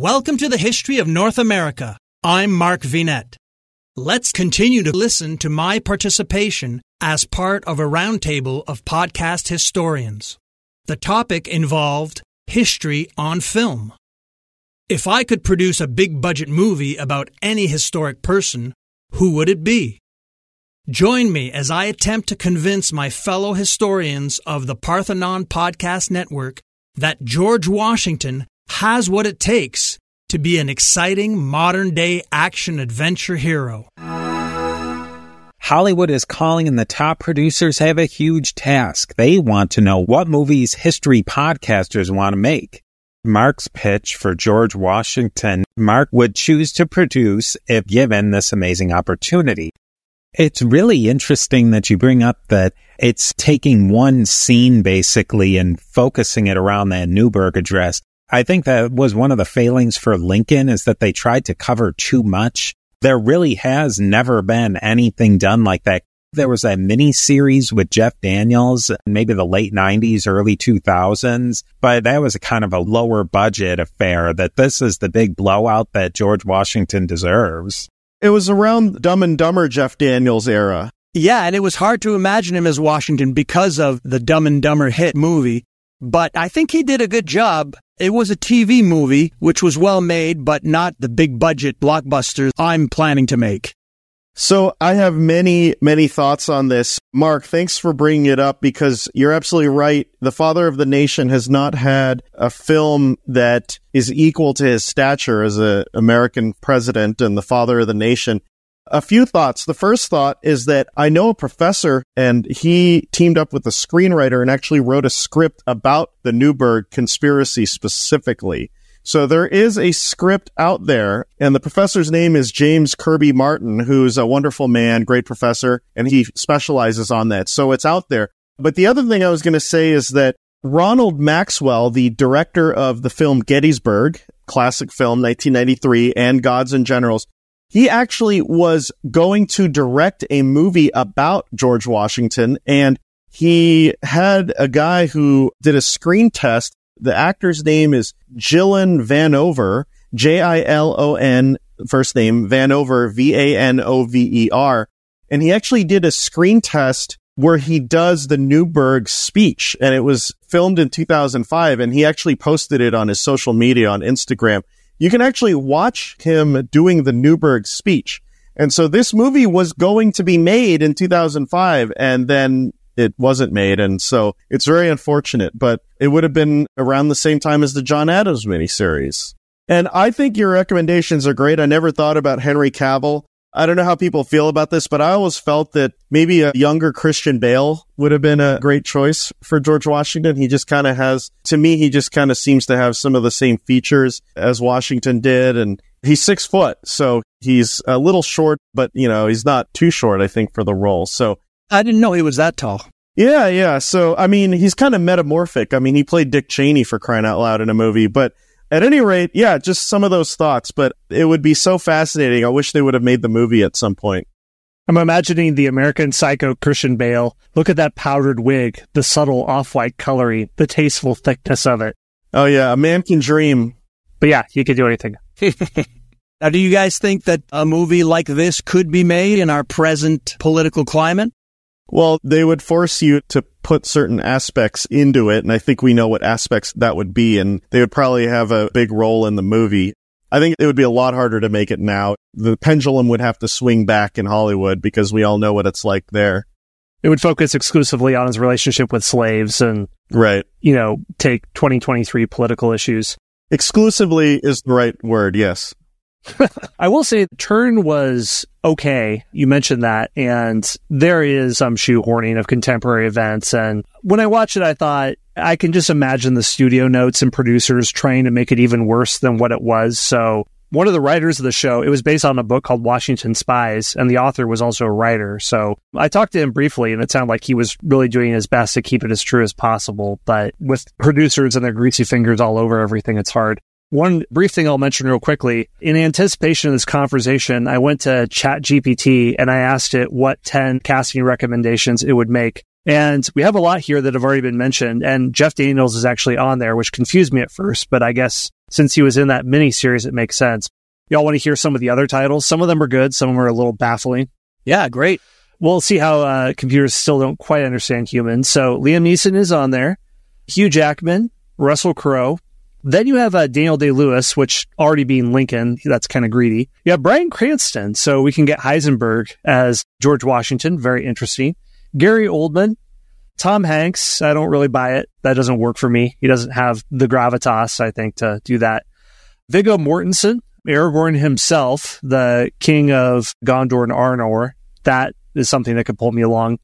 Welcome to the History of North America. I'm Mark Vinet. Let's continue to listen to my participation as part of a roundtable of podcast historians. The topic involved history on film. If I could produce a big budget movie about any historic person, who would it be? Join me as I attempt to convince my fellow historians of the Parthenon Podcast Network that George Washington has what it takes to be an exciting modern day action adventure hero. Hollywood is calling and the top producers have a huge task. They want to know what movies history podcasters want to make. Mark's pitch for George Washington, Mark would choose to produce if given this amazing opportunity. It's really interesting that you bring up that it's taking one scene basically and focusing it around that Newburgh address. I think that was one of the failings for Lincoln is that they tried to cover too much. There really has never been anything done like that. There was a mini series with Jeff Daniels, maybe the late 90s, early 2000s, but that was a kind of a lower budget affair that this is the big blowout that George Washington deserves. It was around Dumb and Dumber Jeff Daniels era. Yeah, and it was hard to imagine him as Washington because of the Dumb and Dumber hit movie, but I think he did a good job. It was a TV movie, which was well made, but not the big budget blockbuster I'm planning to make. So I have many, many thoughts on this. Mark, thanks for bringing it up because you're absolutely right. The father of the nation has not had a film that is equal to his stature as an American president and the father of the nation. A few thoughts. The first thought is that I know a professor and he teamed up with a screenwriter and actually wrote a script about the Newburgh conspiracy specifically. So there is a script out there, and the professor's name is James Kirby Martin, who's a wonderful man, great professor, and he specializes on that. So it's out there. But the other thing I was going to say is that Ronald Maxwell, the director of the film Gettysburg, classic film, 1993, and Gods and Generals, he actually was going to direct a movie about George Washington and he had a guy who did a screen test. The actor's name is Jilon Vanover, J-I-L-O-N, first name, Vanover, V-A-N-O-V-E-R. And he actually did a screen test where he does the Newburgh speech and it was filmed in 2005 and he actually posted it on his social media on Instagram you can actually watch him doing the Newburgh speech. And so this movie was going to be made in 2005 and then it wasn't made. And so it's very unfortunate, but it would have been around the same time as the John Adams miniseries. And I think your recommendations are great. I never thought about Henry Cavill. I don't know how people feel about this, but I always felt that maybe a younger Christian Bale would have been a great choice for George Washington. He just kind of has, to me, he just kind of seems to have some of the same features as Washington did. And he's six foot, so he's a little short, but you know, he's not too short, I think, for the role. So I didn't know he was that tall. Yeah, yeah. So, I mean, he's kind of metamorphic. I mean, he played Dick Cheney for crying out loud in a movie, but at any rate, yeah, just some of those thoughts, but it would be so fascinating. I wish they would have made the movie at some point. I'm imagining the American Psycho Christian Bale. Look at that powdered wig, the subtle off-white coloring, the tasteful thickness of it. Oh yeah, a man can dream. But yeah, you could do anything. now, do you guys think that a movie like this could be made in our present political climate? Well, they would force you to put certain aspects into it, and I think we know what aspects that would be, and they would probably have a big role in the movie. I think it would be a lot harder to make it now. The pendulum would have to swing back in Hollywood because we all know what it's like there. It would focus exclusively on his relationship with slaves and, right, you know, take 2023 political issues. Exclusively is the right word, yes. I will say Turn was okay. You mentioned that. And there is some shoehorning of contemporary events. And when I watched it, I thought I can just imagine the studio notes and producers trying to make it even worse than what it was. So one of the writers of the show, it was based on a book called Washington Spies, and the author was also a writer. So I talked to him briefly, and it sounded like he was really doing his best to keep it as true as possible. But with producers and their greasy fingers all over everything, it's hard. One brief thing I'll mention real quickly. In anticipation of this conversation, I went to Chat GPT and I asked it what 10 casting recommendations it would make. And we have a lot here that have already been mentioned. And Jeff Daniels is actually on there, which confused me at first, but I guess since he was in that mini series, it makes sense. Y'all want to hear some of the other titles? Some of them are good. Some of them are a little baffling. Yeah, great. We'll see how uh, computers still don't quite understand humans. So Liam Neeson is on there, Hugh Jackman, Russell Crowe. Then you have uh, Daniel Day Lewis, which already being Lincoln, that's kind of greedy. You have Bryan Cranston, so we can get Heisenberg as George Washington, very interesting. Gary Oldman, Tom Hanks. I don't really buy it. That doesn't work for me. He doesn't have the gravitas, I think, to do that. Viggo Mortensen, Aragorn himself, the king of Gondor and Arnor. That is something that could pull me along.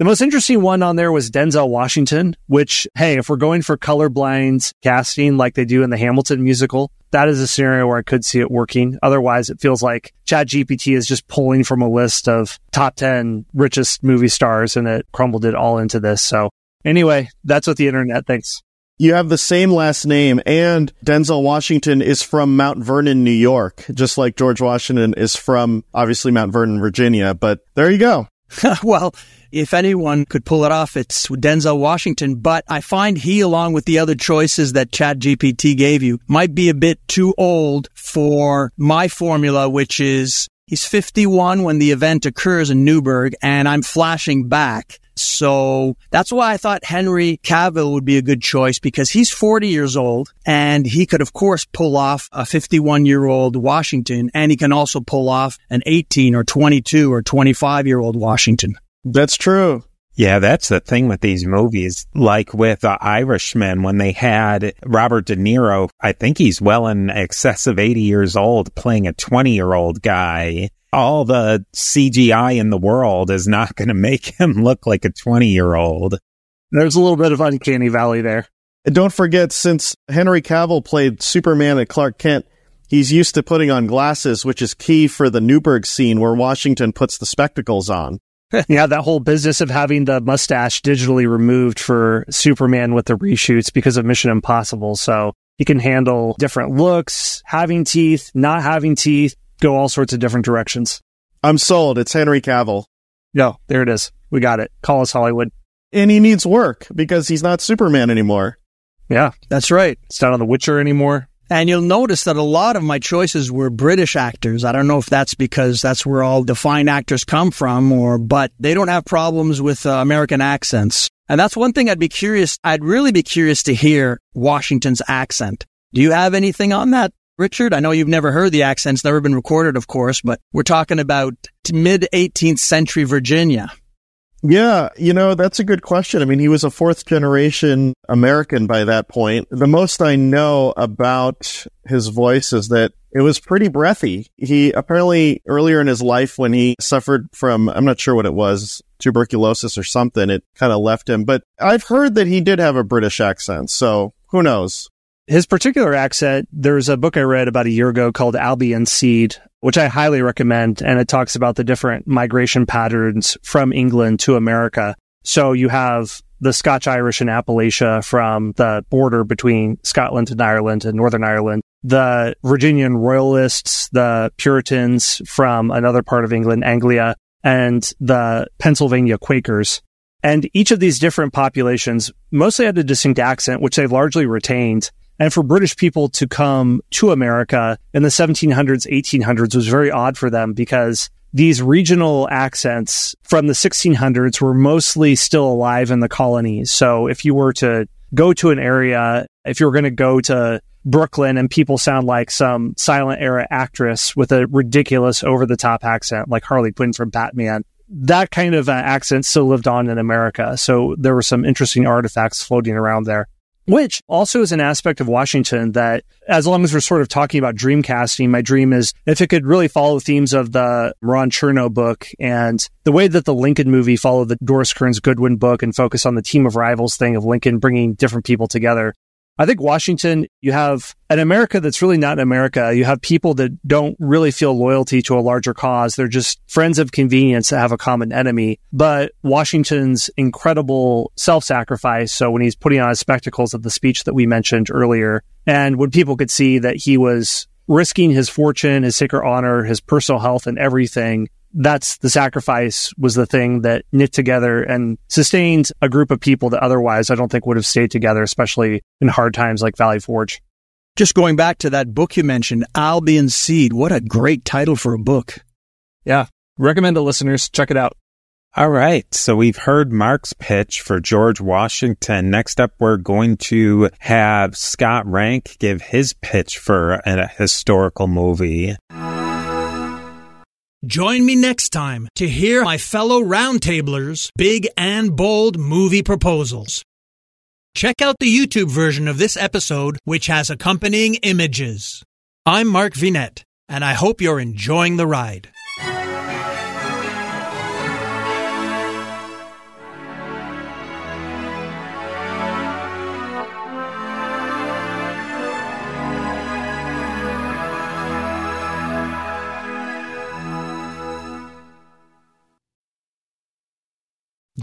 The most interesting one on there was Denzel Washington, which, hey, if we're going for colorblind casting like they do in the Hamilton musical, that is a scenario where I could see it working. Otherwise, it feels like ChatGPT is just pulling from a list of top 10 richest movie stars and it crumbled it all into this. So anyway, that's what the internet thinks. You have the same last name, and Denzel Washington is from Mount Vernon, New York, just like George Washington is from obviously Mount Vernon, Virginia. But there you go. well, if anyone could pull it off, it's Denzel Washington. But I find he, along with the other choices that ChatGPT gave you, might be a bit too old for my formula, which is he's 51 when the event occurs in Newburgh, and I'm flashing back. So that's why I thought Henry Cavill would be a good choice because he's 40 years old and he could, of course, pull off a 51 year old Washington and he can also pull off an 18 or 22 or 25 year old Washington. That's true. Yeah, that's the thing with these movies. Like with The Irishman, when they had Robert De Niro, I think he's well in excess of 80 years old playing a 20 year old guy. All the CGI in the world is not going to make him look like a 20 year old. There's a little bit of uncanny valley there. And don't forget, since Henry Cavill played Superman and Clark Kent, he's used to putting on glasses, which is key for the Newburgh scene where Washington puts the spectacles on. yeah, that whole business of having the mustache digitally removed for Superman with the reshoots because of Mission Impossible. So he can handle different looks, having teeth, not having teeth, go all sorts of different directions. I'm sold. It's Henry Cavill. Yo, there it is. We got it. Call us Hollywood. And he needs work because he's not Superman anymore. Yeah, That's right. it's not on The Witcher anymore. And you'll notice that a lot of my choices were British actors. I don't know if that's because that's where all the fine actors come from or, but they don't have problems with uh, American accents. And that's one thing I'd be curious, I'd really be curious to hear Washington's accent. Do you have anything on that, Richard? I know you've never heard the accents, never been recorded, of course, but we're talking about mid 18th century Virginia. Yeah, you know, that's a good question. I mean, he was a fourth generation American by that point. The most I know about his voice is that it was pretty breathy. He apparently earlier in his life when he suffered from, I'm not sure what it was, tuberculosis or something, it kind of left him. But I've heard that he did have a British accent. So who knows? His particular accent, there's a book I read about a year ago called Albion Seed, which I highly recommend. And it talks about the different migration patterns from England to America. So you have the Scotch Irish in Appalachia from the border between Scotland and Ireland and Northern Ireland, the Virginian Royalists, the Puritans from another part of England, Anglia, and the Pennsylvania Quakers. And each of these different populations mostly had a distinct accent, which they've largely retained. And for British people to come to America in the 1700s, 1800s was very odd for them because these regional accents from the 1600s were mostly still alive in the colonies. So if you were to go to an area, if you were going to go to Brooklyn and people sound like some silent era actress with a ridiculous over the top accent like Harley Quinn from Batman, that kind of uh, accent still lived on in America. So there were some interesting artifacts floating around there which also is an aspect of Washington that as long as we're sort of talking about dream casting, my dream is if it could really follow themes of the Ron Chernow book and the way that the Lincoln movie followed the Doris Kearns Goodwin book and focus on the team of rivals thing of Lincoln bringing different people together. I think Washington, you have an America that's really not an America. You have people that don't really feel loyalty to a larger cause. They're just friends of convenience that have a common enemy. But Washington's incredible self-sacrifice. So when he's putting on his spectacles at the speech that we mentioned earlier, and when people could see that he was risking his fortune, his sacred honor, his personal health and everything that's the sacrifice was the thing that knit together and sustained a group of people that otherwise I don't think would have stayed together, especially in hard times like Valley Forge. Just going back to that book you mentioned, Albion Seed. What a great title for a book. Yeah. Recommend to listeners. Check it out. All right. So we've heard Mark's pitch for George Washington. Next up, we're going to have Scott Rank give his pitch for a historical movie. Join me next time to hear my fellow roundtablers' big and bold movie proposals. Check out the YouTube version of this episode, which has accompanying images. I'm Mark Vinet, and I hope you're enjoying the ride.